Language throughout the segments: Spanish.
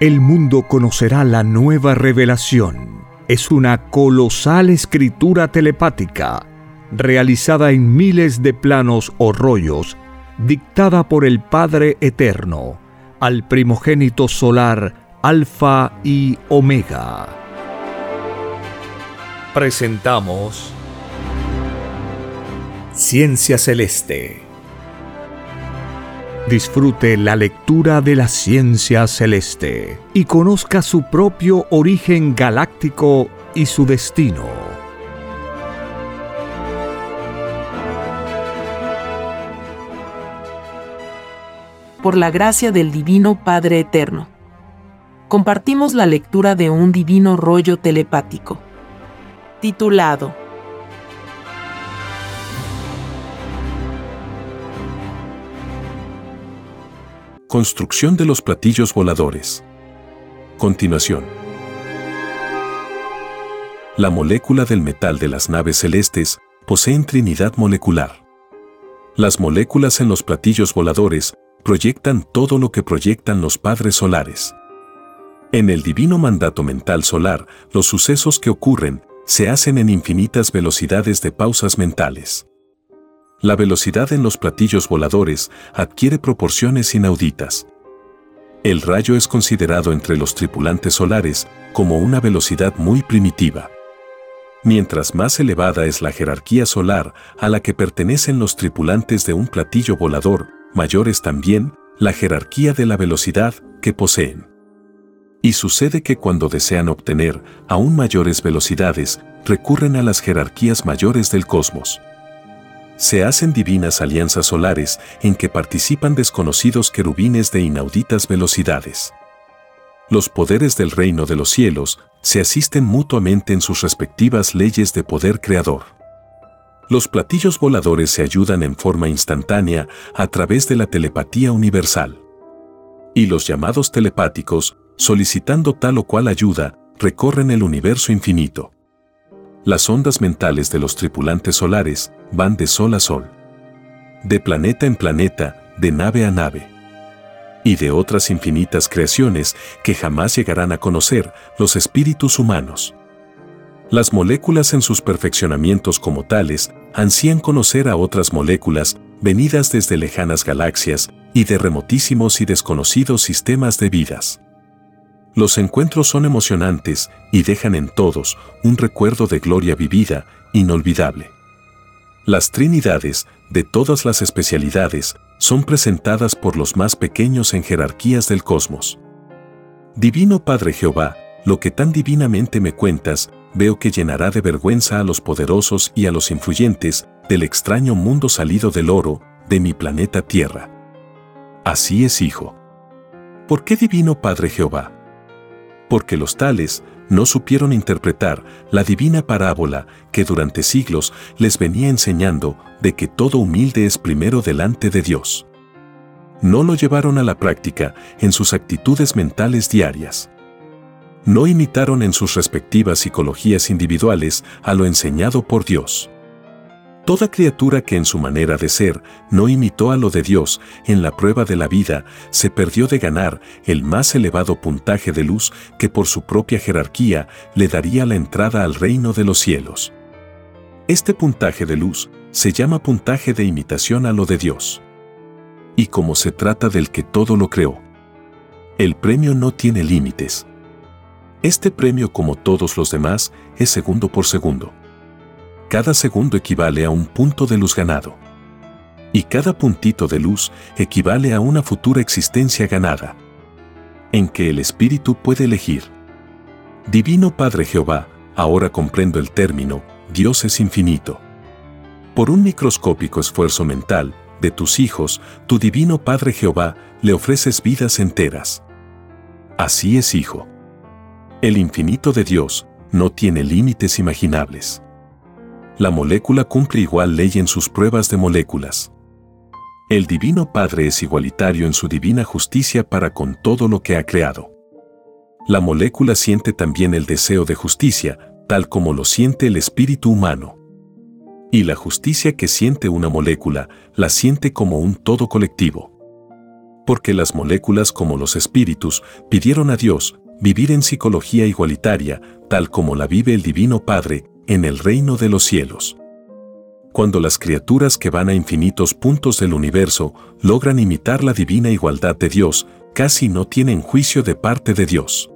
el mundo conocerá la nueva revelación. Es una colosal escritura telepática, realizada en miles de planos o rollos, dictada por el Padre Eterno, al primogénito solar Alfa y Omega. Presentamos Ciencia Celeste. Disfrute la lectura de la ciencia celeste y conozca su propio origen galáctico y su destino. Por la gracia del Divino Padre Eterno. Compartimos la lectura de un divino rollo telepático. Titulado Construcción de los platillos voladores. Continuación. La molécula del metal de las naves celestes poseen trinidad molecular. Las moléculas en los platillos voladores proyectan todo lo que proyectan los padres solares. En el divino mandato mental solar, los sucesos que ocurren se hacen en infinitas velocidades de pausas mentales. La velocidad en los platillos voladores adquiere proporciones inauditas. El rayo es considerado entre los tripulantes solares como una velocidad muy primitiva. Mientras más elevada es la jerarquía solar a la que pertenecen los tripulantes de un platillo volador, mayor es también la jerarquía de la velocidad que poseen. Y sucede que cuando desean obtener aún mayores velocidades, recurren a las jerarquías mayores del cosmos se hacen divinas alianzas solares en que participan desconocidos querubines de inauditas velocidades. Los poderes del reino de los cielos se asisten mutuamente en sus respectivas leyes de poder creador. Los platillos voladores se ayudan en forma instantánea a través de la telepatía universal. Y los llamados telepáticos, solicitando tal o cual ayuda, recorren el universo infinito. Las ondas mentales de los tripulantes solares van de sol a sol, de planeta en planeta, de nave a nave, y de otras infinitas creaciones que jamás llegarán a conocer los espíritus humanos. Las moléculas en sus perfeccionamientos como tales ansían conocer a otras moléculas venidas desde lejanas galaxias y de remotísimos y desconocidos sistemas de vidas. Los encuentros son emocionantes y dejan en todos un recuerdo de gloria vivida, inolvidable. Las Trinidades, de todas las especialidades, son presentadas por los más pequeños en jerarquías del cosmos. Divino Padre Jehová, lo que tan divinamente me cuentas, veo que llenará de vergüenza a los poderosos y a los influyentes del extraño mundo salido del oro de mi planeta Tierra. Así es, hijo. ¿Por qué Divino Padre Jehová? Porque los tales no supieron interpretar la divina parábola que durante siglos les venía enseñando de que todo humilde es primero delante de Dios. No lo llevaron a la práctica en sus actitudes mentales diarias. No imitaron en sus respectivas psicologías individuales a lo enseñado por Dios. Toda criatura que en su manera de ser no imitó a lo de Dios en la prueba de la vida se perdió de ganar el más elevado puntaje de luz que por su propia jerarquía le daría la entrada al reino de los cielos. Este puntaje de luz se llama puntaje de imitación a lo de Dios. Y como se trata del que todo lo creó, el premio no tiene límites. Este premio, como todos los demás, es segundo por segundo. Cada segundo equivale a un punto de luz ganado. Y cada puntito de luz equivale a una futura existencia ganada. En que el espíritu puede elegir. Divino Padre Jehová, ahora comprendo el término, Dios es infinito. Por un microscópico esfuerzo mental, de tus hijos, tu divino Padre Jehová, le ofreces vidas enteras. Así es, hijo. El infinito de Dios no tiene límites imaginables la molécula cumple igual ley en sus pruebas de moléculas. El Divino Padre es igualitario en su divina justicia para con todo lo que ha creado. La molécula siente también el deseo de justicia, tal como lo siente el espíritu humano. Y la justicia que siente una molécula, la siente como un todo colectivo. porque las moléculas como los espíritus pidieron a Dios vivir en psicología igualitaria, tal como la vive el Divino Padre, en el reino de los cielos. Cuando las criaturas que van a infinitos puntos del universo logran imitar la divina igualdad de Dios, casi no tienen juicio de parte de Dios.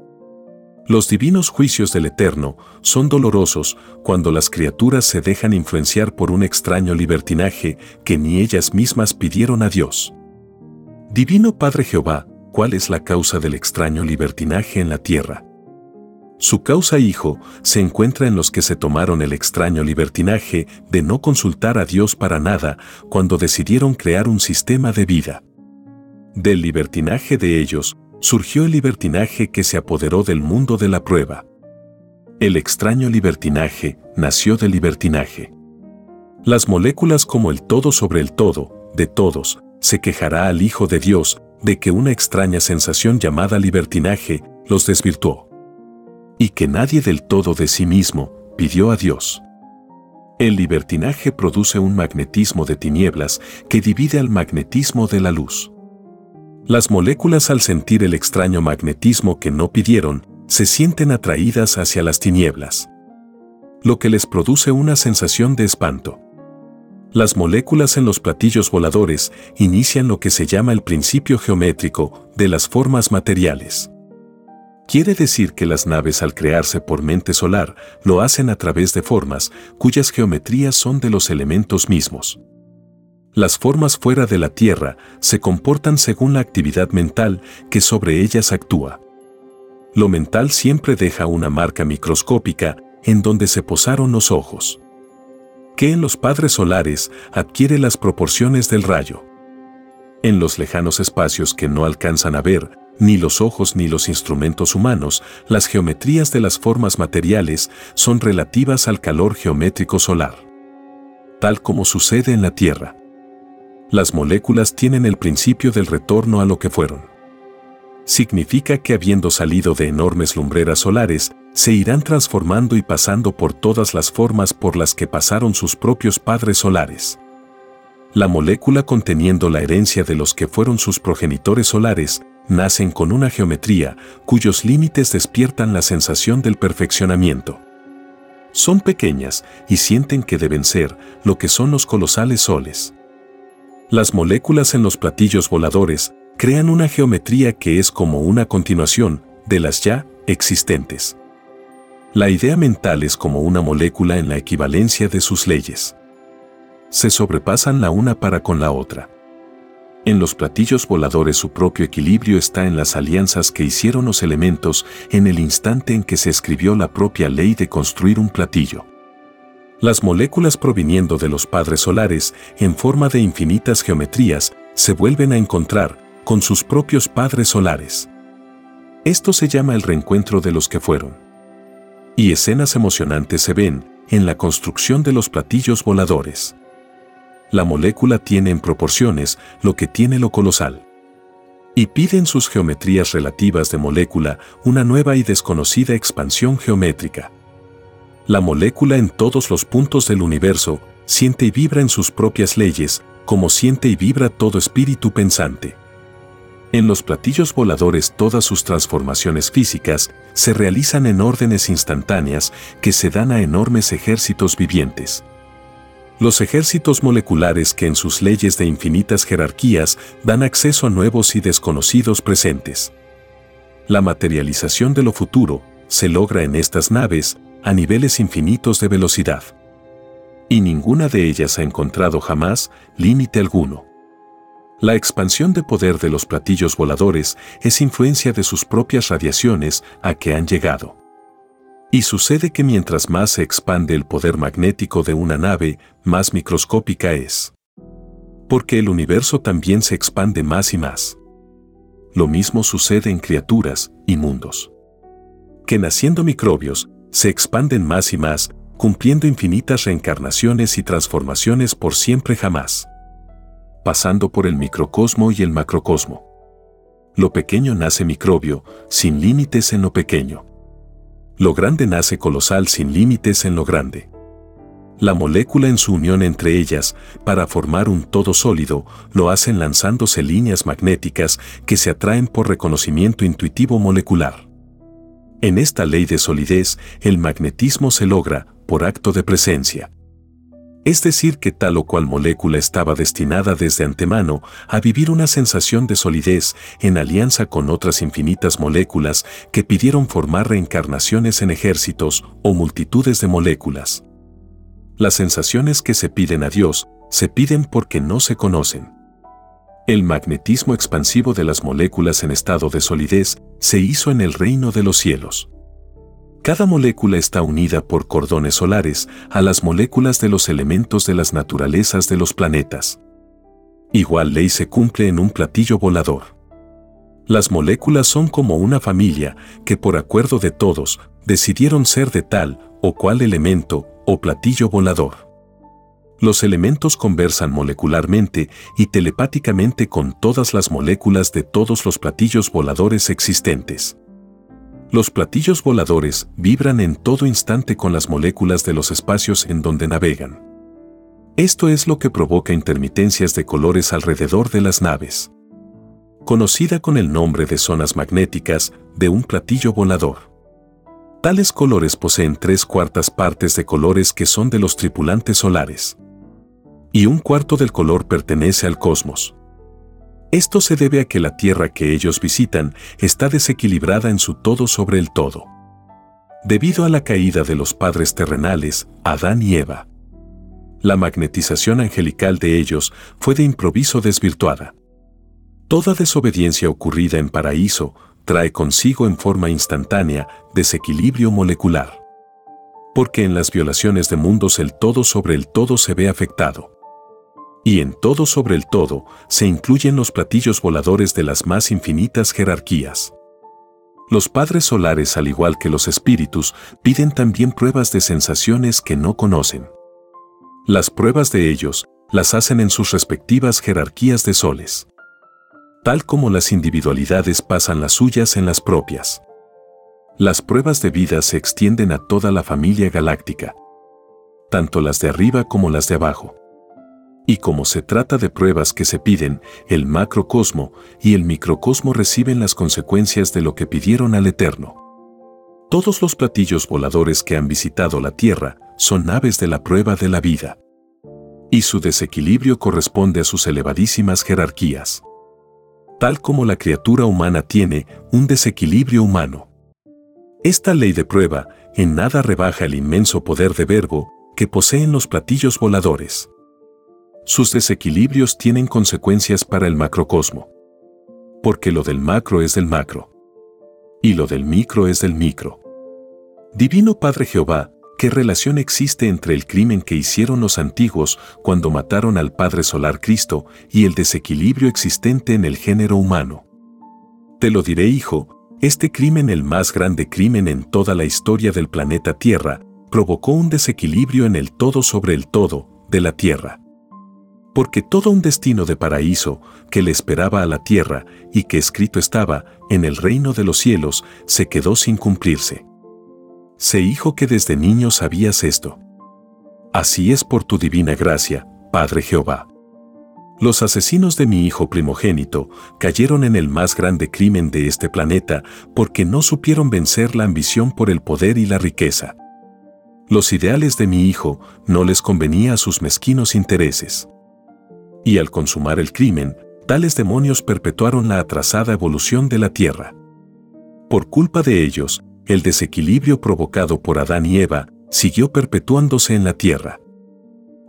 Los divinos juicios del Eterno son dolorosos cuando las criaturas se dejan influenciar por un extraño libertinaje que ni ellas mismas pidieron a Dios. Divino Padre Jehová, ¿cuál es la causa del extraño libertinaje en la tierra? Su causa hijo se encuentra en los que se tomaron el extraño libertinaje de no consultar a Dios para nada cuando decidieron crear un sistema de vida. Del libertinaje de ellos surgió el libertinaje que se apoderó del mundo de la prueba. El extraño libertinaje nació del libertinaje. Las moléculas como el todo sobre el todo, de todos, se quejará al Hijo de Dios de que una extraña sensación llamada libertinaje los desvirtuó. Y que nadie del todo de sí mismo pidió a Dios. El libertinaje produce un magnetismo de tinieblas que divide al magnetismo de la luz. Las moléculas al sentir el extraño magnetismo que no pidieron, se sienten atraídas hacia las tinieblas, lo que les produce una sensación de espanto. Las moléculas en los platillos voladores inician lo que se llama el principio geométrico de las formas materiales. Quiere decir que las naves al crearse por mente solar lo hacen a través de formas cuyas geometrías son de los elementos mismos. Las formas fuera de la Tierra se comportan según la actividad mental que sobre ellas actúa. Lo mental siempre deja una marca microscópica en donde se posaron los ojos. Que en los padres solares adquiere las proporciones del rayo. En los lejanos espacios que no alcanzan a ver, ni los ojos ni los instrumentos humanos, las geometrías de las formas materiales son relativas al calor geométrico solar. Tal como sucede en la Tierra las moléculas tienen el principio del retorno a lo que fueron. Significa que habiendo salido de enormes lumbreras solares, se irán transformando y pasando por todas las formas por las que pasaron sus propios padres solares. La molécula conteniendo la herencia de los que fueron sus progenitores solares, nacen con una geometría cuyos límites despiertan la sensación del perfeccionamiento. Son pequeñas y sienten que deben ser lo que son los colosales soles. Las moléculas en los platillos voladores crean una geometría que es como una continuación de las ya existentes. La idea mental es como una molécula en la equivalencia de sus leyes. Se sobrepasan la una para con la otra. En los platillos voladores su propio equilibrio está en las alianzas que hicieron los elementos en el instante en que se escribió la propia ley de construir un platillo las moléculas proviniendo de los padres solares, en forma de infinitas geometrías, se vuelven a encontrar con sus propios padres solares. Esto se llama el reencuentro de los que fueron. Y escenas emocionantes se ven en la construcción de los platillos voladores. La molécula tiene en proporciones lo que tiene lo colosal. Y piden sus geometrías relativas de molécula una nueva y desconocida expansión geométrica. La molécula en todos los puntos del universo siente y vibra en sus propias leyes, como siente y vibra todo espíritu pensante. En los platillos voladores todas sus transformaciones físicas se realizan en órdenes instantáneas que se dan a enormes ejércitos vivientes. Los ejércitos moleculares que en sus leyes de infinitas jerarquías dan acceso a nuevos y desconocidos presentes. La materialización de lo futuro se logra en estas naves a niveles infinitos de velocidad. Y ninguna de ellas ha encontrado jamás límite alguno. La expansión de poder de los platillos voladores es influencia de sus propias radiaciones a que han llegado. Y sucede que mientras más se expande el poder magnético de una nave, más microscópica es. Porque el universo también se expande más y más. Lo mismo sucede en criaturas y mundos. Que naciendo microbios, se expanden más y más, cumpliendo infinitas reencarnaciones y transformaciones por siempre jamás. Pasando por el microcosmo y el macrocosmo. Lo pequeño nace microbio, sin límites en lo pequeño. Lo grande nace colosal sin límites en lo grande. la molécula en su unión entre ellas, para formar un todo sólido, lo hacen lanzándose líneas magnéticas que se atraen por reconocimiento intuitivo molecular. En esta ley de solidez, el magnetismo se logra por acto de presencia. Es decir, que tal o cual molécula estaba destinada desde antemano a vivir una sensación de solidez en alianza con otras infinitas moléculas que pidieron formar reencarnaciones en ejércitos o multitudes de moléculas. Las sensaciones que se piden a Dios se piden porque no se conocen. El magnetismo expansivo de las moléculas en estado de solidez se hizo en el reino de los cielos. Cada molécula está unida por cordones solares a las moléculas de los elementos de las naturalezas de los planetas. Igual ley se cumple en un platillo volador. Las moléculas son como una familia que por acuerdo de todos decidieron ser de tal o cual elemento o platillo volador. Los elementos conversan molecularmente y telepáticamente con todas las moléculas de todos los platillos voladores existentes. Los platillos voladores vibran en todo instante con las moléculas de los espacios en donde navegan. Esto es lo que provoca intermitencias de colores alrededor de las naves. Conocida con el nombre de zonas magnéticas de un platillo volador. Tales colores poseen tres cuartas partes de colores que son de los tripulantes solares. Y un cuarto del color pertenece al cosmos. Esto se debe a que la Tierra que ellos visitan está desequilibrada en su todo sobre el todo. Debido a la caída de los padres terrenales, Adán y Eva. La magnetización angelical de ellos fue de improviso desvirtuada. Toda desobediencia ocurrida en paraíso trae consigo en forma instantánea desequilibrio molecular. Porque en las violaciones de mundos el todo sobre el todo se ve afectado. Y en todo sobre el todo se incluyen los platillos voladores de las más infinitas jerarquías. Los padres solares, al igual que los espíritus, piden también pruebas de sensaciones que no conocen. Las pruebas de ellos las hacen en sus respectivas jerarquías de soles tal como las individualidades pasan las suyas en las propias. Las pruebas de vida se extienden a toda la familia galáctica, tanto las de arriba como las de abajo. Y como se trata de pruebas que se piden, el macrocosmo y el microcosmo reciben las consecuencias de lo que pidieron al Eterno. Todos los platillos voladores que han visitado la Tierra son naves de la prueba de la vida. Y su desequilibrio corresponde a sus elevadísimas jerarquías tal como la criatura humana tiene un desequilibrio humano. Esta ley de prueba en nada rebaja el inmenso poder de verbo que poseen los platillos voladores. Sus desequilibrios tienen consecuencias para el macrocosmo. Porque lo del macro es del macro. Y lo del micro es del micro. Divino Padre Jehová, ¿Qué relación existe entre el crimen que hicieron los antiguos cuando mataron al Padre Solar Cristo y el desequilibrio existente en el género humano? Te lo diré, hijo, este crimen, el más grande crimen en toda la historia del planeta Tierra, provocó un desequilibrio en el todo sobre el todo de la Tierra. Porque todo un destino de paraíso que le esperaba a la Tierra y que escrito estaba en el reino de los cielos se quedó sin cumplirse. Sé hijo que desde niño sabías esto. Así es por tu divina gracia, Padre Jehová. Los asesinos de mi hijo primogénito cayeron en el más grande crimen de este planeta porque no supieron vencer la ambición por el poder y la riqueza. Los ideales de mi hijo no les convenía a sus mezquinos intereses. Y al consumar el crimen, tales demonios perpetuaron la atrasada evolución de la Tierra. Por culpa de ellos, el desequilibrio provocado por Adán y Eva siguió perpetuándose en la Tierra.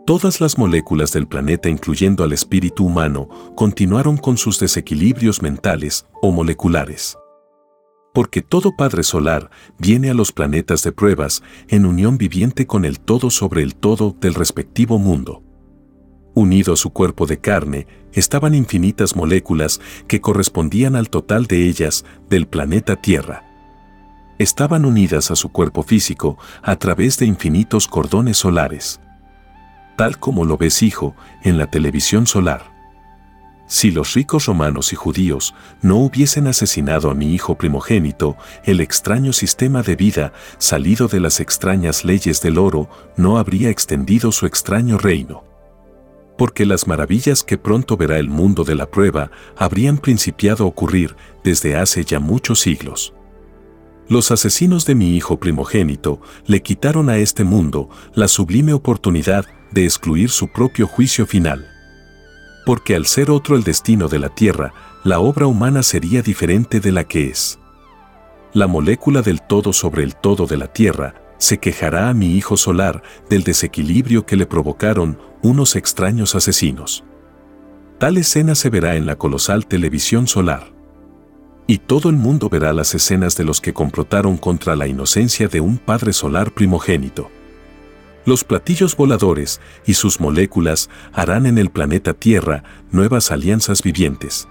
Todas las moléculas del planeta, incluyendo al espíritu humano, continuaron con sus desequilibrios mentales o moleculares. Porque todo Padre Solar viene a los planetas de pruebas en unión viviente con el todo sobre el todo del respectivo mundo. Unido a su cuerpo de carne, estaban infinitas moléculas que correspondían al total de ellas del planeta Tierra estaban unidas a su cuerpo físico a través de infinitos cordones solares. Tal como lo ves, hijo, en la televisión solar. si los ricos romanos y judíos no hubiesen asesinado a mi hijo primogénito, el extraño sistema de vida, salido de las extrañas leyes del oro, no habría extendido su extraño reino. Porque las maravillas que pronto verá el mundo de la prueba habrían principiado a ocurrir desde hace ya muchos siglos. Los asesinos de mi hijo primogénito le quitaron a este mundo la sublime oportunidad de excluir su propio juicio final porque al ser otro el destino de la Tierra, la obra humana sería diferente de la que es. La molécula del todo sobre el todo de la Tierra se quejará a mi hijo solar del desequilibrio que le provocaron unos extraños asesinos. Tal escena se verá en la colosal televisión solar. Y todo el mundo verá las escenas de los que complotaron contra la inocencia de un Padre Solar primogénito. Los platillos voladores y sus moléculas harán en el planeta Tierra nuevas alianzas vivientes.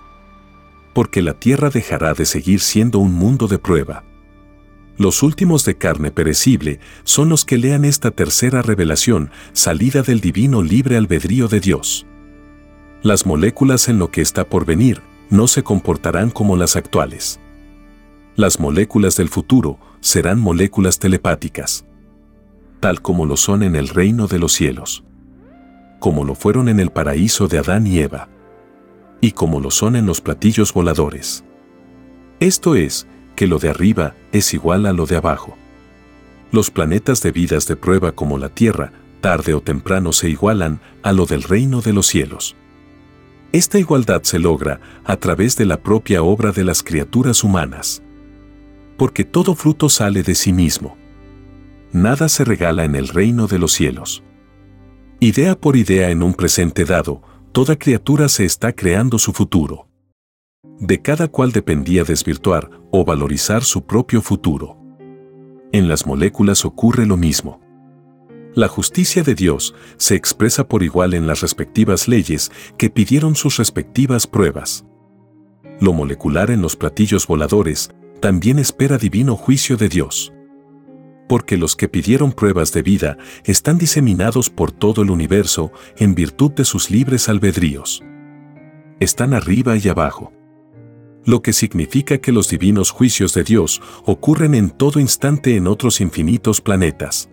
Porque la Tierra dejará de seguir siendo un mundo de prueba. Los últimos de carne perecible son los que lean esta tercera revelación salida del divino libre albedrío de Dios. Las moléculas en lo que está por venir no se comportarán como las actuales. Las moléculas del futuro serán moléculas telepáticas tal como lo son en el reino de los cielos, como lo fueron en el paraíso de Adán y Eva, y como lo son en los platillos voladores. Esto es, que lo de arriba es igual a lo de abajo. Los planetas de vidas de prueba como la Tierra, tarde o temprano se igualan a lo del reino de los cielos. Esta igualdad se logra a través de la propia obra de las criaturas humanas. Porque todo fruto sale de sí mismo nada se regala en el reino de los cielos. Idea por idea en un presente dado, toda criatura se está creando su futuro. De cada cual dependía desvirtuar o valorizar su propio futuro. En las moléculas ocurre lo mismo. La justicia de Dios se expresa por igual en las respectivas leyes que pidieron sus respectivas pruebas. Lo molecular en los platillos voladores también espera divino juicio de Dios porque los que pidieron pruebas de vida están diseminados por todo el universo en virtud de sus libres albedríos. Están arriba y abajo. Lo que significa que los divinos juicios de Dios ocurren en todo instante en otros infinitos planetas.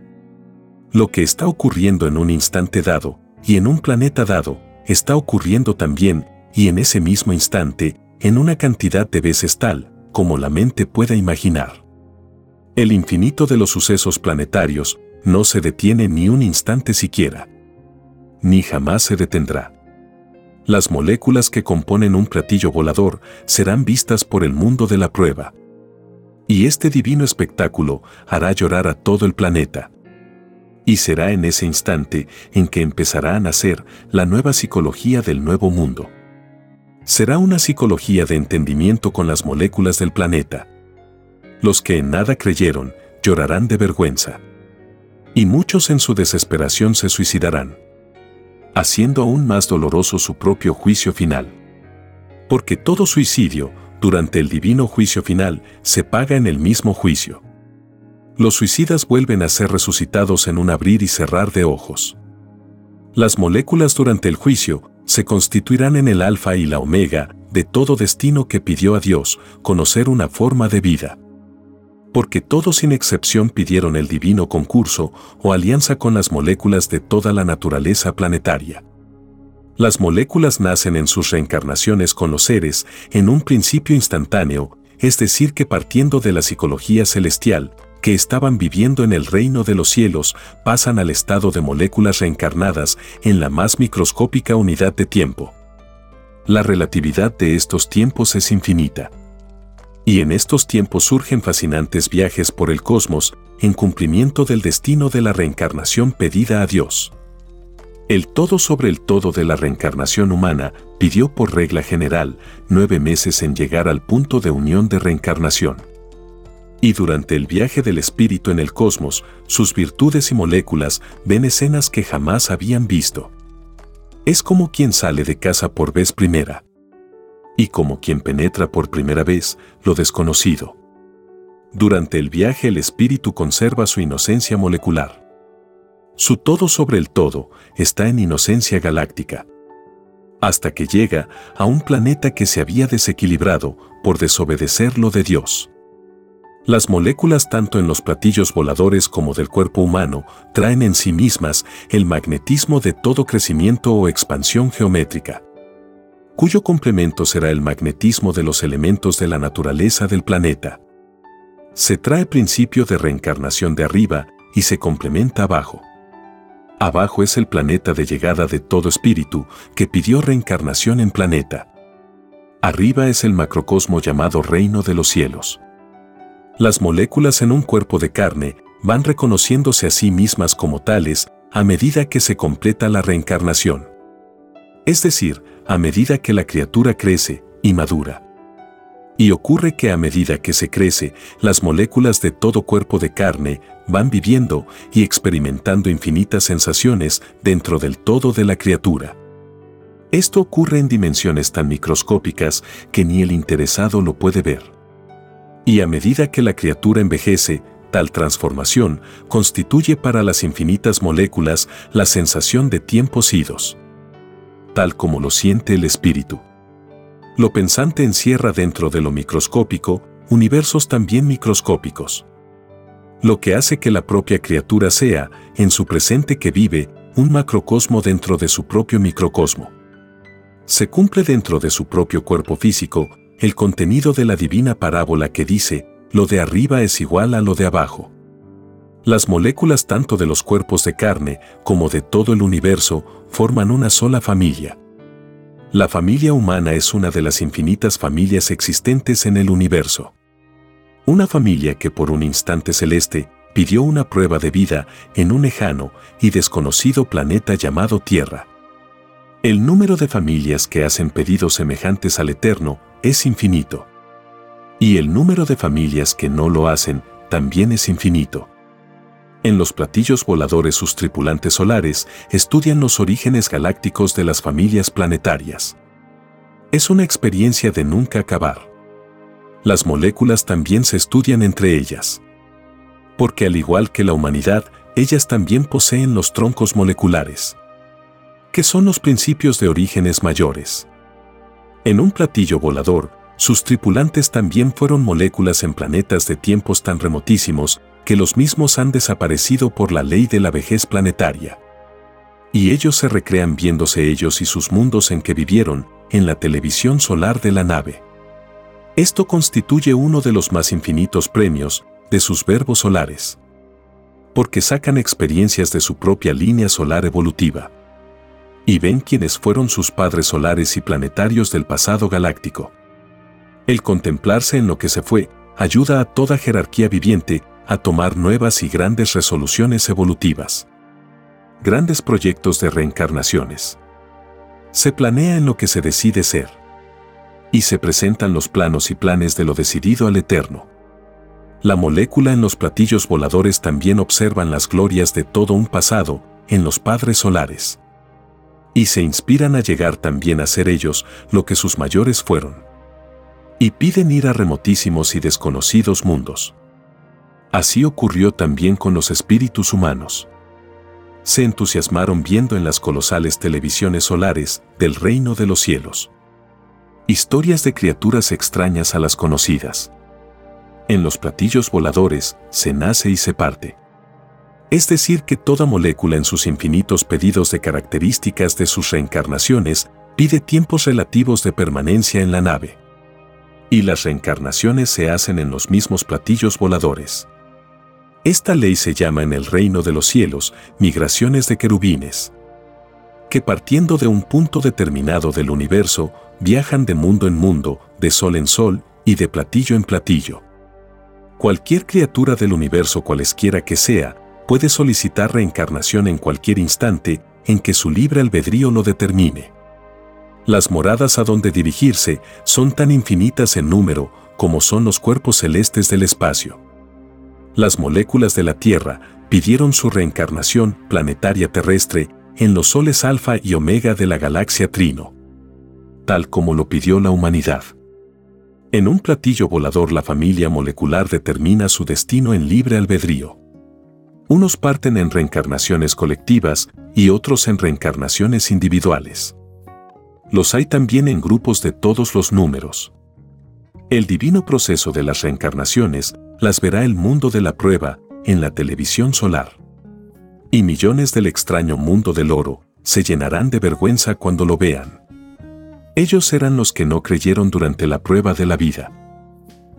Lo que está ocurriendo en un instante dado y en un planeta dado está ocurriendo también y en ese mismo instante en una cantidad de veces tal como la mente pueda imaginar. El infinito de los sucesos planetarios no se detiene ni un instante siquiera. Ni jamás se detendrá. Las moléculas que componen un platillo volador serán vistas por el mundo de la prueba. Y este divino espectáculo hará llorar a todo el planeta. Y será en ese instante en que empezará a nacer la nueva psicología del nuevo mundo. Será una psicología de entendimiento con las moléculas del planeta los que en nada creyeron llorarán de vergüenza. Y muchos en su desesperación se suicidarán, haciendo aún más doloroso su propio juicio final. Porque todo suicidio, durante el divino juicio final, se paga en el mismo juicio. Los suicidas vuelven a ser resucitados en un abrir y cerrar de ojos. Las moléculas durante el juicio se constituirán en el alfa y la omega de todo destino que pidió a Dios conocer una forma de vida porque todos sin excepción pidieron el divino concurso o alianza con las moléculas de toda la naturaleza planetaria. Las moléculas nacen en sus reencarnaciones con los seres en un principio instantáneo, es decir, que partiendo de la psicología celestial, que estaban viviendo en el reino de los cielos, pasan al estado de moléculas reencarnadas en la más microscópica unidad de tiempo. La relatividad de estos tiempos es infinita. Y en estos tiempos surgen fascinantes viajes por el cosmos en cumplimiento del destino de la reencarnación pedida a Dios. El todo sobre el todo de la reencarnación humana pidió por regla general nueve meses en llegar al punto de unión de reencarnación. Y durante el viaje del espíritu en el cosmos, sus virtudes y moléculas ven escenas que jamás habían visto. Es como quien sale de casa por vez primera y como quien penetra por primera vez lo desconocido. Durante el viaje el espíritu conserva su inocencia molecular. Su todo sobre el todo está en inocencia galáctica. hasta que llega a un planeta que se había desequilibrado por desobedecer lo de Dios. Las moléculas tanto en los platillos voladores como del cuerpo humano traen en sí mismas el magnetismo de todo crecimiento o expansión geométrica, cuyo complemento será el magnetismo de los elementos de la naturaleza del planeta. Se trae principio de reencarnación de arriba y se complementa abajo. Abajo es el planeta de llegada de todo espíritu que pidió reencarnación en planeta. Arriba es el macrocosmo llamado reino de los cielos. Las moléculas en un cuerpo de carne van reconociéndose a sí mismas como tales a medida que se completa la reencarnación. Es decir, a medida que la criatura crece y madura. Y ocurre que a medida que se crece, las moléculas de todo cuerpo de carne van viviendo y experimentando infinitas sensaciones dentro del todo de la criatura. Esto ocurre en dimensiones tan microscópicas que ni el interesado lo puede ver. Y a medida que la criatura envejece, tal transformación constituye para las infinitas moléculas la sensación de tiempos idos, tal como lo siente el espíritu. Lo pensante encierra dentro de lo microscópico universos también microscópicos. Lo que hace que la propia criatura sea, en su presente que vive, un macrocosmo dentro de su propio microcosmo. Se cumple dentro de su propio cuerpo físico el contenido de la divina parábola que dice, lo de arriba es igual a lo de abajo. Las moléculas tanto de los cuerpos de carne como de todo el universo forman una sola familia. La familia humana es una de las infinitas familias existentes en el universo. Una familia que por un instante celeste pidió una prueba de vida en un lejano y desconocido planeta llamado Tierra. El número de familias que hacen pedidos semejantes al Eterno es infinito. Y el número de familias que no lo hacen también es infinito. En los platillos voladores sus tripulantes solares estudian los orígenes galácticos de las familias planetarias. Es una experiencia de nunca acabar. Las moléculas también se estudian entre ellas. Porque al igual que la humanidad, ellas también poseen los troncos moleculares. Que son los principios de orígenes mayores. En un platillo volador, sus tripulantes también fueron moléculas en planetas de tiempos tan remotísimos que los mismos han desaparecido por la ley de la vejez planetaria. Y ellos se recrean viéndose ellos y sus mundos en que vivieron en la televisión solar de la nave. Esto constituye uno de los más infinitos premios de sus verbos solares. Porque sacan experiencias de su propia línea solar evolutiva y ven quiénes fueron sus padres solares y planetarios del pasado galáctico. El contemplarse en lo que se fue ayuda a toda jerarquía viviente a tomar nuevas y grandes resoluciones evolutivas. Grandes proyectos de reencarnaciones. Se planea en lo que se decide ser. Y se presentan los planos y planes de lo decidido al eterno. La molécula en los platillos voladores también observan las glorias de todo un pasado en los padres solares y se inspiran a llegar también a ser ellos lo que sus mayores fueron. Y piden ir a remotísimos y desconocidos mundos. Así ocurrió también con los espíritus humanos. Se entusiasmaron viendo en las colosales televisiones solares del reino de los cielos. Historias de criaturas extrañas a las conocidas. En los platillos voladores se nace y se parte es decir, que toda molécula en sus infinitos pedidos de características de sus reencarnaciones pide tiempos relativos de permanencia en la nave. Y las reencarnaciones se hacen en los mismos platillos voladores. Esta ley se llama en el reino de los cielos migraciones de querubines, que partiendo de un punto determinado del universo, viajan de mundo en mundo, de sol en sol y de platillo en platillo. Cualquier criatura del universo cualesquiera que sea, puede solicitar reencarnación en cualquier instante en que su libre albedrío lo determine. Las moradas a donde dirigirse son tan infinitas en número como son los cuerpos celestes del espacio. Las moléculas de la Tierra pidieron su reencarnación planetaria terrestre en los soles alfa y omega de la galaxia Trino, tal como lo pidió la humanidad. En un platillo volador la familia molecular determina su destino en libre albedrío. Unos parten en reencarnaciones colectivas y otros en reencarnaciones individuales. los hay también en grupos de todos los números. El divino proceso de las reencarnaciones las verá el mundo de la prueba en la televisión solar. Y millones del extraño mundo del oro se llenarán de vergüenza cuando lo vean. Ellos eran los que no creyeron durante la prueba de la vida.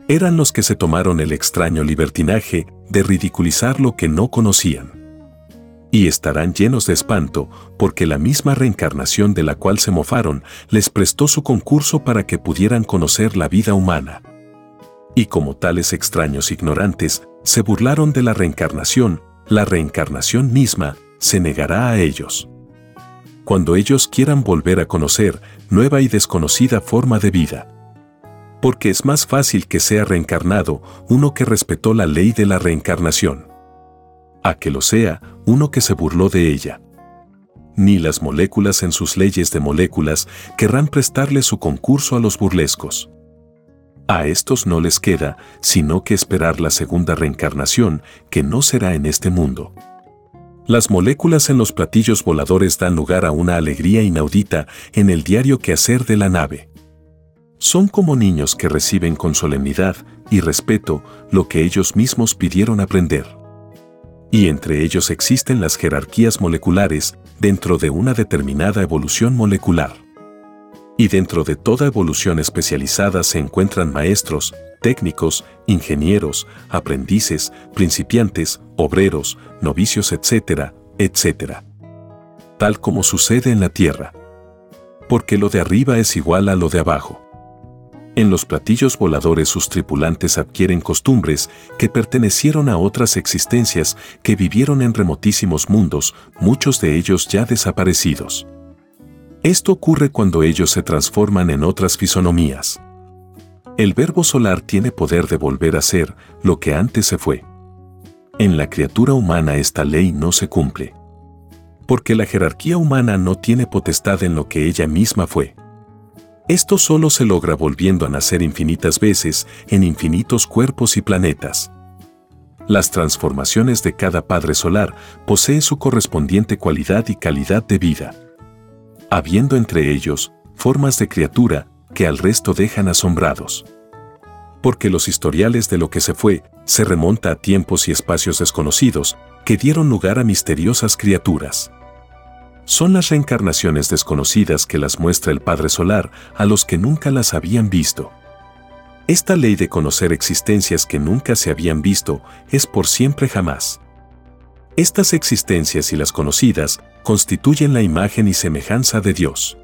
Eran los que se tomaron el extraño libertinaje de ridiculizar lo que no conocían. Y estarán llenos de espanto porque la misma reencarnación de la cual se mofaron les prestó su concurso para que pudieran conocer la vida humana. Y como tales extraños ignorantes se burlaron de la reencarnación, la reencarnación misma se negará a ellos. Cuando ellos quieran volver a conocer nueva y desconocida forma de vida. Porque es más fácil que sea reencarnado uno que respetó la ley de la reencarnación. A que lo sea uno que se burló de ella. Ni las moléculas en sus leyes de moléculas querrán prestarle su concurso a los burlescos. A estos no les queda sino que esperar la segunda reencarnación, que no será en este mundo. Las moléculas en los platillos voladores dan lugar a una alegría inaudita en el diario quehacer de la nave. Son como niños que reciben con solemnidad y respeto lo que ellos mismos pidieron aprender. Y entre ellos existen las jerarquías moleculares dentro de una determinada evolución molecular y dentro de toda evolución especializada se encuentran maestros, técnicos, ingenieros, aprendices, principiantes, obreros, novicios, etcétera, etcétera. Tal como sucede en la Tierra. Porque lo de arriba es igual a lo de abajo. En los platillos voladores sus tripulantes adquieren costumbres que pertenecieron a otras existencias que vivieron en remotísimos mundos, muchos de ellos ya desaparecidos. Esto ocurre cuando ellos se transforman en otras fisonomías. El verbo solar tiene poder de volver a ser lo que antes se fue. En la criatura humana esta ley no se cumple. Porque la jerarquía humana no tiene potestad en lo que ella misma fue. Esto solo se logra volviendo a nacer infinitas veces en infinitos cuerpos y planetas. Las transformaciones de cada padre solar posee su correspondiente cualidad y calidad de vida habiendo entre ellos formas de criatura que al resto dejan asombrados. Porque los historiales de lo que se fue se remonta a tiempos y espacios desconocidos que dieron lugar a misteriosas criaturas. Son las reencarnaciones desconocidas que las muestra el Padre Solar a los que nunca las habían visto. Esta ley de conocer existencias que nunca se habían visto es por siempre jamás. Estas existencias y las conocidas constituyen la imagen y semejanza de Dios.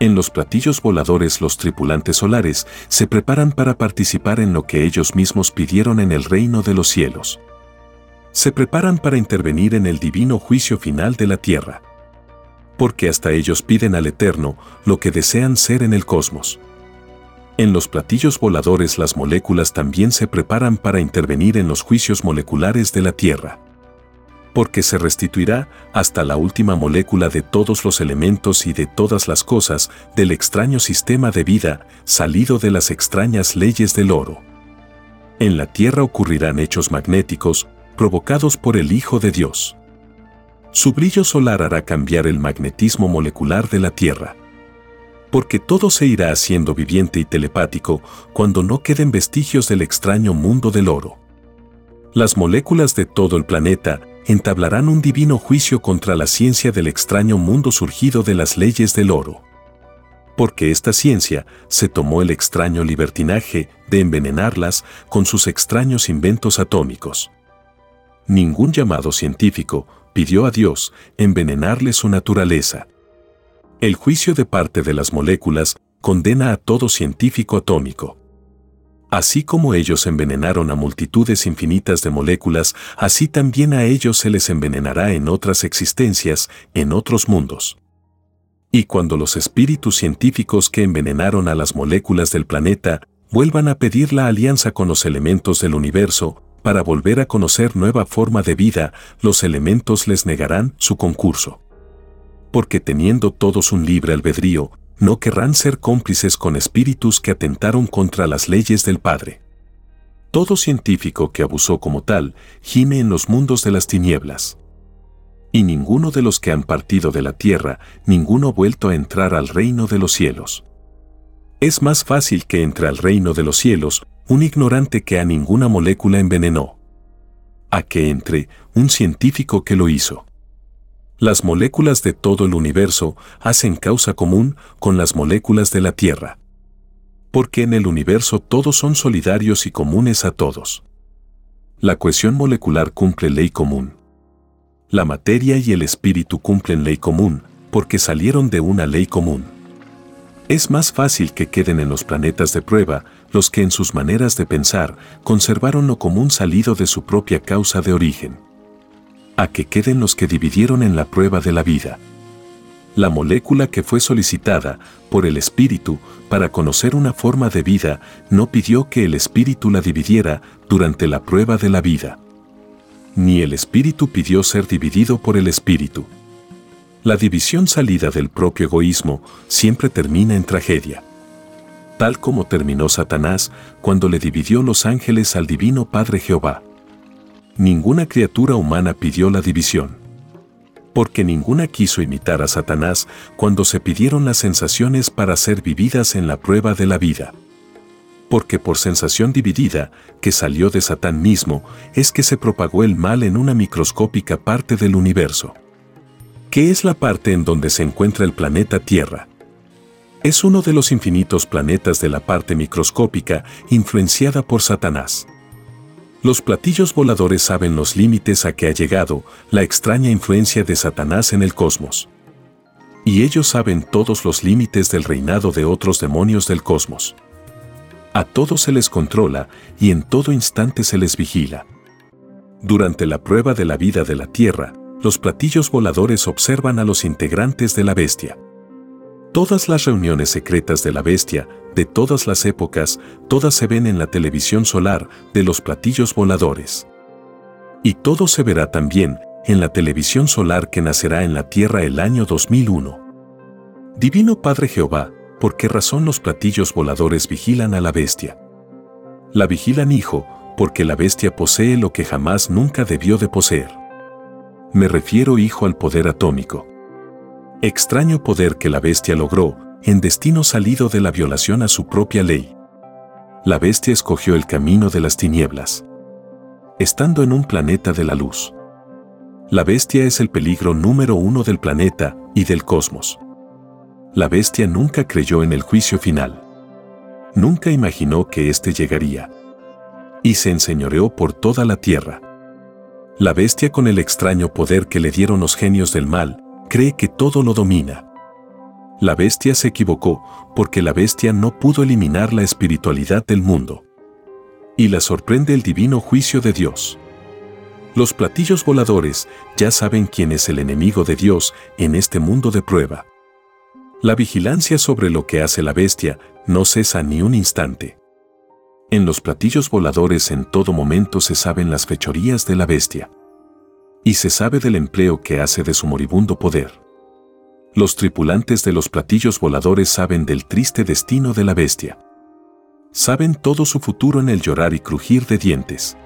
En los platillos voladores los tripulantes solares se preparan para participar en lo que ellos mismos pidieron en el reino de los cielos. Se preparan para intervenir en el divino juicio final de la tierra. Porque hasta ellos piden al Eterno lo que desean ser en el cosmos. En los platillos voladores las moléculas también se preparan para intervenir en los juicios moleculares de la Tierra porque se restituirá hasta la última molécula de todos los elementos y de todas las cosas del extraño sistema de vida salido de las extrañas leyes del oro. En la Tierra ocurrirán hechos magnéticos provocados por el Hijo de Dios. Su brillo solar hará cambiar el magnetismo molecular de la Tierra. Porque todo se irá haciendo viviente y telepático cuando no queden vestigios del extraño mundo del oro. Las moléculas de todo el planeta entablarán un divino juicio contra la ciencia del extraño mundo surgido de las leyes del oro. Porque esta ciencia se tomó el extraño libertinaje de envenenarlas con sus extraños inventos atómicos. Ningún llamado científico pidió a Dios envenenarle su naturaleza. El juicio de parte de las moléculas condena a todo científico atómico. Así como ellos envenenaron a multitudes infinitas de moléculas, así también a ellos se les envenenará en otras existencias, en otros mundos. Y cuando los espíritus científicos que envenenaron a las moléculas del planeta vuelvan a pedir la alianza con los elementos del universo, para volver a conocer nueva forma de vida, los elementos les negarán su concurso. Porque teniendo todos un libre albedrío, no querrán ser cómplices con espíritus que atentaron contra las leyes del Padre. Todo científico que abusó como tal gime en los mundos de las tinieblas. Y ninguno de los que han partido de la tierra, ninguno ha vuelto a entrar al reino de los cielos. Es más fácil que entre al reino de los cielos un ignorante que a ninguna molécula envenenó. A que entre un científico que lo hizo. Las moléculas de todo el universo hacen causa común con las moléculas de la Tierra. Porque en el universo todos son solidarios y comunes a todos. La cohesión molecular cumple ley común. La materia y el espíritu cumplen ley común, porque salieron de una ley común. Es más fácil que queden en los planetas de prueba los que en sus maneras de pensar conservaron lo común salido de su propia causa de origen. A que queden los que dividieron en la prueba de la vida. La molécula que fue solicitada por el espíritu para conocer una forma de vida no pidió que el espíritu la dividiera durante la prueba de la vida. Ni el espíritu pidió ser dividido por el espíritu. La división salida del propio egoísmo siempre termina en tragedia. Tal como terminó Satanás cuando le dividió los ángeles al divino Padre Jehová. Ninguna criatura humana pidió la división. Porque ninguna quiso imitar a Satanás cuando se pidieron las sensaciones para ser vividas en la prueba de la vida. Porque por sensación dividida, que salió de Satán mismo, es que se propagó el mal en una microscópica parte del universo. ¿Qué es la parte en donde se encuentra el planeta Tierra? Es uno de los infinitos planetas de la parte microscópica influenciada por Satanás. Los platillos voladores saben los límites a que ha llegado la extraña influencia de Satanás en el cosmos. Y ellos saben todos los límites del reinado de otros demonios del cosmos. A todos se les controla y en todo instante se les vigila. Durante la prueba de la vida de la Tierra, los platillos voladores observan a los integrantes de la bestia. Todas las reuniones secretas de la bestia, de todas las épocas, todas se ven en la televisión solar de los platillos voladores. Y todo se verá también en la televisión solar que nacerá en la Tierra el año 2001. Divino Padre Jehová, ¿por qué razón los platillos voladores vigilan a la bestia? La vigilan, hijo, porque la bestia posee lo que jamás nunca debió de poseer. Me refiero, hijo, al poder atómico. Extraño poder que la bestia logró, en destino salido de la violación a su propia ley. La bestia escogió el camino de las tinieblas. Estando en un planeta de la luz. La bestia es el peligro número uno del planeta y del cosmos. La bestia nunca creyó en el juicio final. Nunca imaginó que éste llegaría. Y se enseñoreó por toda la tierra. La bestia con el extraño poder que le dieron los genios del mal, cree que todo lo domina. La bestia se equivocó porque la bestia no pudo eliminar la espiritualidad del mundo. Y la sorprende el divino juicio de Dios. Los platillos voladores ya saben quién es el enemigo de Dios en este mundo de prueba. La vigilancia sobre lo que hace la bestia no cesa ni un instante. En los platillos voladores en todo momento se saben las fechorías de la bestia. Y se sabe del empleo que hace de su moribundo poder. Los tripulantes de los platillos voladores saben del triste destino de la bestia. Saben todo su futuro en el llorar y crujir de dientes.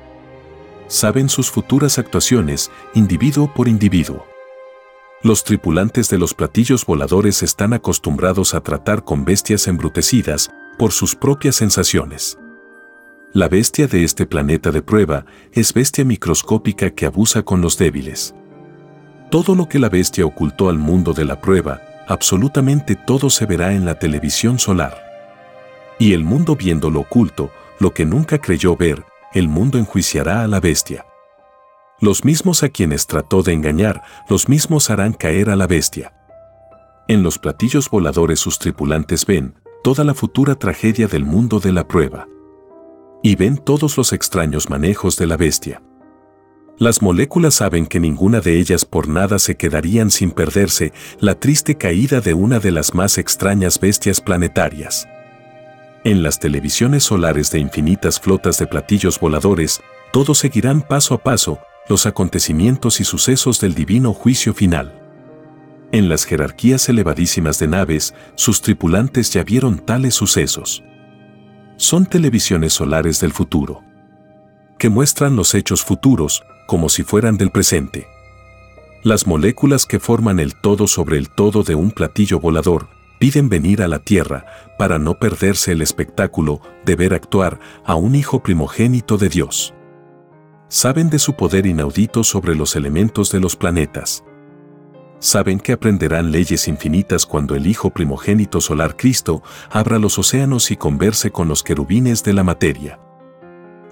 Saben sus futuras actuaciones, individuo por individuo. Los tripulantes de los platillos voladores están acostumbrados a tratar con bestias embrutecidas por sus propias sensaciones. La bestia de este planeta de prueba es bestia microscópica que abusa con los débiles. Todo lo que la bestia ocultó al mundo de la prueba, absolutamente todo se verá en la televisión solar. Y el mundo viendo lo oculto, lo que nunca creyó ver, el mundo enjuiciará a la bestia. Los mismos a quienes trató de engañar, los mismos harán caer a la bestia. En los platillos voladores sus tripulantes ven toda la futura tragedia del mundo de la prueba y ven todos los extraños manejos de la bestia. Las moléculas saben que ninguna de ellas por nada se quedarían sin perderse la triste caída de una de las más extrañas bestias planetarias. En las televisiones solares de infinitas flotas de platillos voladores, todos seguirán paso a paso los acontecimientos y sucesos del divino juicio final. En las jerarquías elevadísimas de naves, sus tripulantes ya vieron tales sucesos son televisiones solares del futuro, que muestran los hechos futuros como si fueran del presente. Las moléculas que forman el todo sobre el todo de un platillo volador piden venir a la Tierra para no perderse el espectáculo de ver actuar a un hijo primogénito de Dios. Saben de su poder inaudito sobre los elementos de los planetas. Saben que aprenderán leyes infinitas cuando el Hijo primogénito solar Cristo abra los océanos y converse con los querubines de la materia.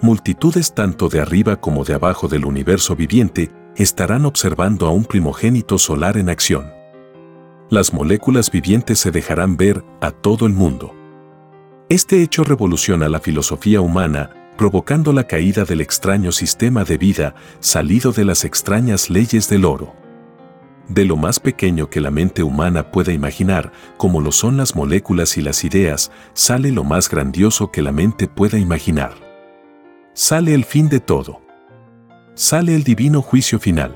Multitudes tanto de arriba como de abajo del universo viviente estarán observando a un primogénito solar en acción. Las moléculas vivientes se dejarán ver a todo el mundo. Este hecho revoluciona la filosofía humana, provocando la caída del extraño sistema de vida salido de las extrañas leyes del oro de lo más pequeño que la mente humana pueda imaginar, como lo son las moléculas y las ideas, sale lo más grandioso que la mente pueda imaginar. Sale el fin de todo. Sale el divino juicio final.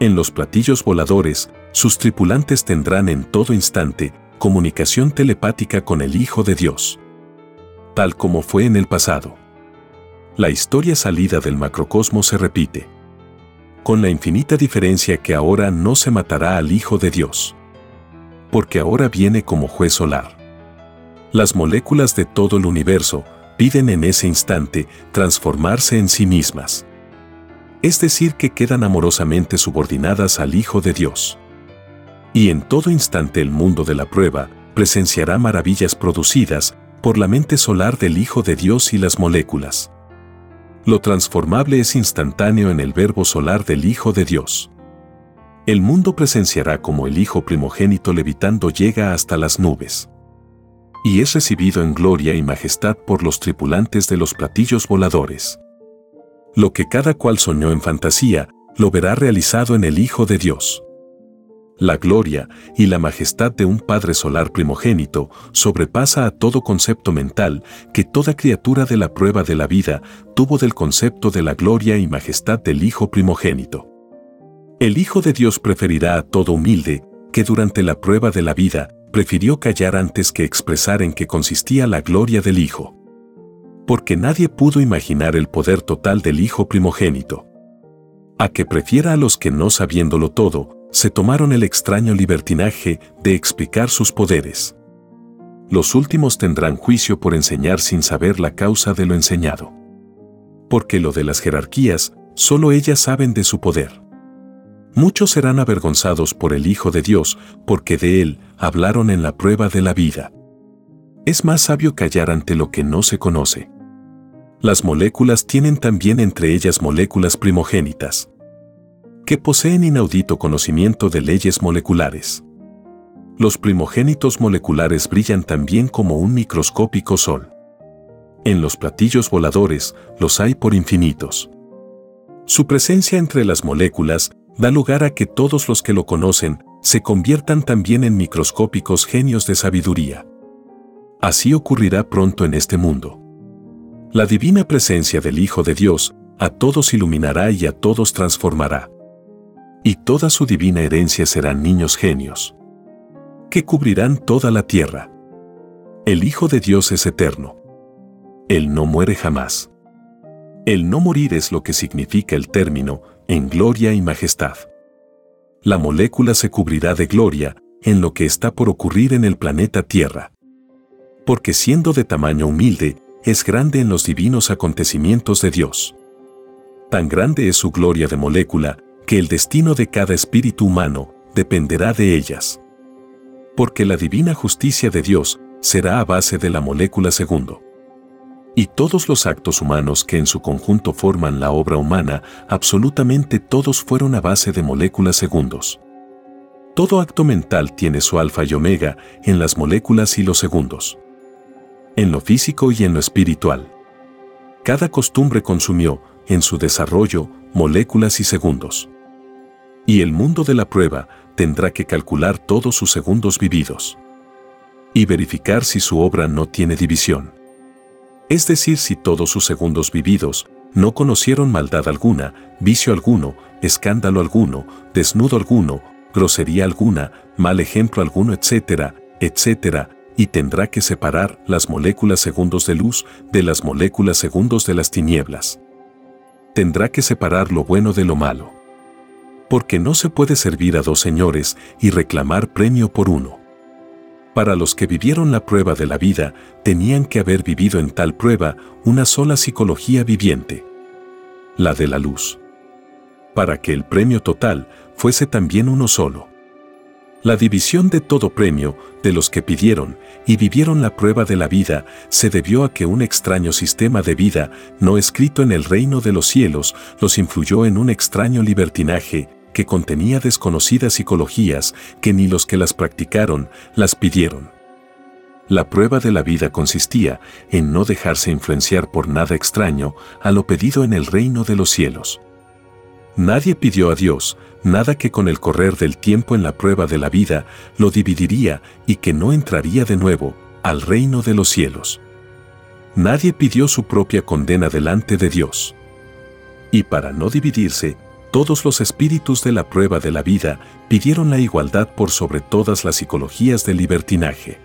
En los platillos voladores, sus tripulantes tendrán en todo instante comunicación telepática con el Hijo de Dios. Tal como fue en el pasado. La historia salida del macrocosmos se repite con la infinita diferencia que ahora no se matará al Hijo de Dios. Porque ahora viene como juez solar. Las moléculas de todo el universo piden en ese instante transformarse en sí mismas. Es decir, que quedan amorosamente subordinadas al Hijo de Dios. Y en todo instante el mundo de la prueba presenciará maravillas producidas por la mente solar del Hijo de Dios y las moléculas. Lo transformable es instantáneo en el verbo solar del Hijo de Dios. El mundo presenciará como el Hijo primogénito levitando llega hasta las nubes. Y es recibido en gloria y majestad por los tripulantes de los platillos voladores. Lo que cada cual soñó en fantasía, lo verá realizado en el Hijo de Dios la gloria y la majestad de un Padre Solar primogénito sobrepasa a todo concepto mental que toda criatura de la prueba de la vida tuvo del concepto de la gloria y majestad del Hijo primogénito. El Hijo de Dios preferirá a todo humilde que durante la prueba de la vida prefirió callar antes que expresar en qué consistía la gloria del Hijo. Porque nadie pudo imaginar el poder total del Hijo primogénito. A que prefiera a los que no sabiéndolo todo, se tomaron el extraño libertinaje de explicar sus poderes. Los últimos tendrán juicio por enseñar sin saber la causa de lo enseñado. Porque lo de las jerarquías, solo ellas saben de su poder. Muchos serán avergonzados por el Hijo de Dios, porque de Él hablaron en la prueba de la vida. Es más sabio callar ante lo que no se conoce. Las moléculas tienen también entre ellas moléculas primogénitas que poseen inaudito conocimiento de leyes moleculares. Los primogénitos moleculares brillan también como un microscópico sol. En los platillos voladores los hay por infinitos. Su presencia entre las moléculas da lugar a que todos los que lo conocen se conviertan también en microscópicos genios de sabiduría. Así ocurrirá pronto en este mundo. La divina presencia del Hijo de Dios a todos iluminará y a todos transformará y toda su divina herencia serán niños genios, que cubrirán toda la tierra. El Hijo de Dios es eterno. Él no muere jamás. El no morir es lo que significa el término en gloria y majestad. La molécula se cubrirá de gloria en lo que está por ocurrir en el planeta Tierra. Porque siendo de tamaño humilde, es grande en los divinos acontecimientos de Dios. Tan grande es su gloria de molécula que el destino de cada espíritu humano dependerá de ellas. Porque la divina justicia de Dios será a base de la molécula segundo. Y todos los actos humanos que en su conjunto forman la obra humana, absolutamente todos fueron a base de moléculas segundos. Todo acto mental tiene su alfa y omega en las moléculas y los segundos. En lo físico y en lo espiritual. Cada costumbre consumió, en su desarrollo, moléculas y segundos. Y el mundo de la prueba tendrá que calcular todos sus segundos vividos. Y verificar si su obra no tiene división. Es decir, si todos sus segundos vividos no conocieron maldad alguna, vicio alguno, escándalo alguno, desnudo alguno, grosería alguna, mal ejemplo alguno, etcétera, etcétera, y tendrá que separar las moléculas segundos de luz de las moléculas segundos de las tinieblas. Tendrá que separar lo bueno de lo malo porque no se puede servir a dos señores y reclamar premio por uno. Para los que vivieron la prueba de la vida, tenían que haber vivido en tal prueba una sola psicología viviente, la de la luz. Para que el premio total fuese también uno solo. La división de todo premio de los que pidieron y vivieron la prueba de la vida se debió a que un extraño sistema de vida no escrito en el reino de los cielos los influyó en un extraño libertinaje que contenía desconocidas psicologías que ni los que las practicaron las pidieron. La prueba de la vida consistía en no dejarse influenciar por nada extraño a lo pedido en el reino de los cielos. Nadie pidió a Dios nada que con el correr del tiempo en la prueba de la vida lo dividiría y que no entraría de nuevo al reino de los cielos. Nadie pidió su propia condena delante de Dios. Y para no dividirse, todos los espíritus de la prueba de la vida pidieron la igualdad por sobre todas las psicologías del libertinaje.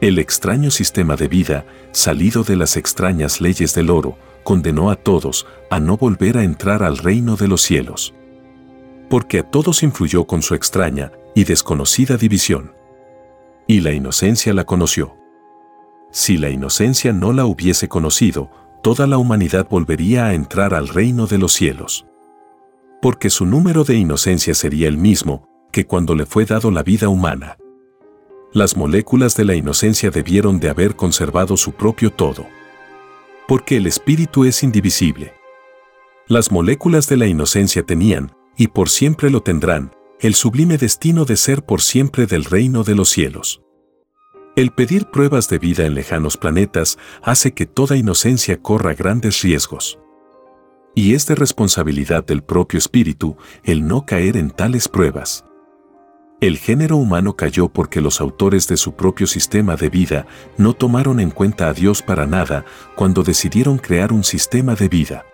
El extraño sistema de vida, salido de las extrañas leyes del oro, condenó a todos a no volver a entrar al reino de los cielos. Porque a todos influyó con su extraña y desconocida división. Y la inocencia la conoció. Si la inocencia no la hubiese conocido, toda la humanidad volvería a entrar al reino de los cielos. Porque su número de inocencia sería el mismo que cuando le fue dado la vida humana. Las moléculas de la inocencia debieron de haber conservado su propio todo porque el espíritu es indivisible. Las moléculas de la inocencia tenían, y por siempre lo tendrán, el sublime destino de ser por siempre del reino de los cielos. El pedir pruebas de vida en lejanos planetas hace que toda inocencia corra grandes riesgos. Y es de responsabilidad del propio espíritu el no caer en tales pruebas. El género humano cayó porque los autores de su propio sistema de vida no tomaron en cuenta a Dios para nada cuando decidieron crear un sistema de vida.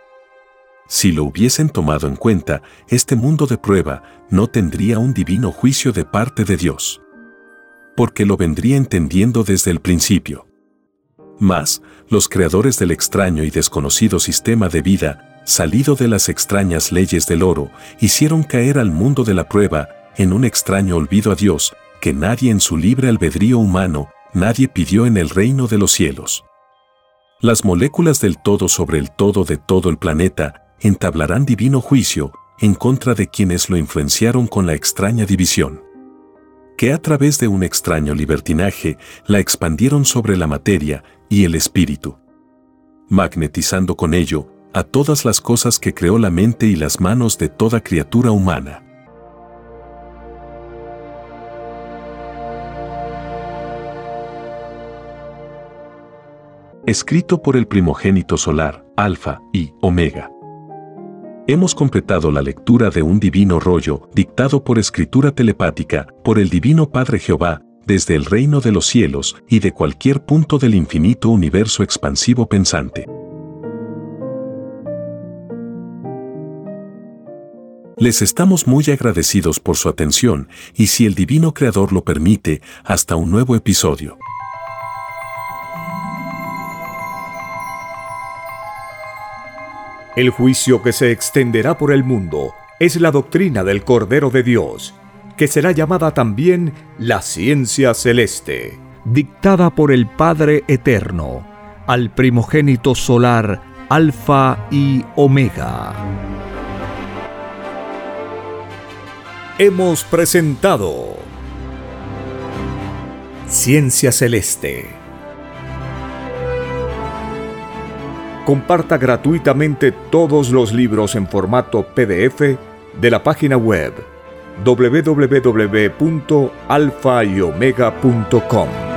Si lo hubiesen tomado en cuenta, este mundo de prueba no tendría un divino juicio de parte de Dios. Porque lo vendría entendiendo desde el principio. Mas, los creadores del extraño y desconocido sistema de vida, salido de las extrañas leyes del oro, hicieron caer al mundo de la prueba en un extraño olvido a Dios, que nadie en su libre albedrío humano, nadie pidió en el reino de los cielos. Las moléculas del todo sobre el todo de todo el planeta entablarán divino juicio en contra de quienes lo influenciaron con la extraña división. Que a través de un extraño libertinaje la expandieron sobre la materia y el espíritu. Magnetizando con ello a todas las cosas que creó la mente y las manos de toda criatura humana. Escrito por el primogénito solar, Alfa y Omega. Hemos completado la lectura de un divino rollo, dictado por escritura telepática, por el Divino Padre Jehová, desde el reino de los cielos y de cualquier punto del infinito universo expansivo pensante. Les estamos muy agradecidos por su atención y si el Divino Creador lo permite, hasta un nuevo episodio. El juicio que se extenderá por el mundo es la doctrina del Cordero de Dios, que será llamada también la ciencia celeste, dictada por el Padre Eterno, al primogénito solar Alfa y Omega. Hemos presentado Ciencia Celeste comparta gratuitamente todos los libros en formato PDF de la página web www.alfayomega.com.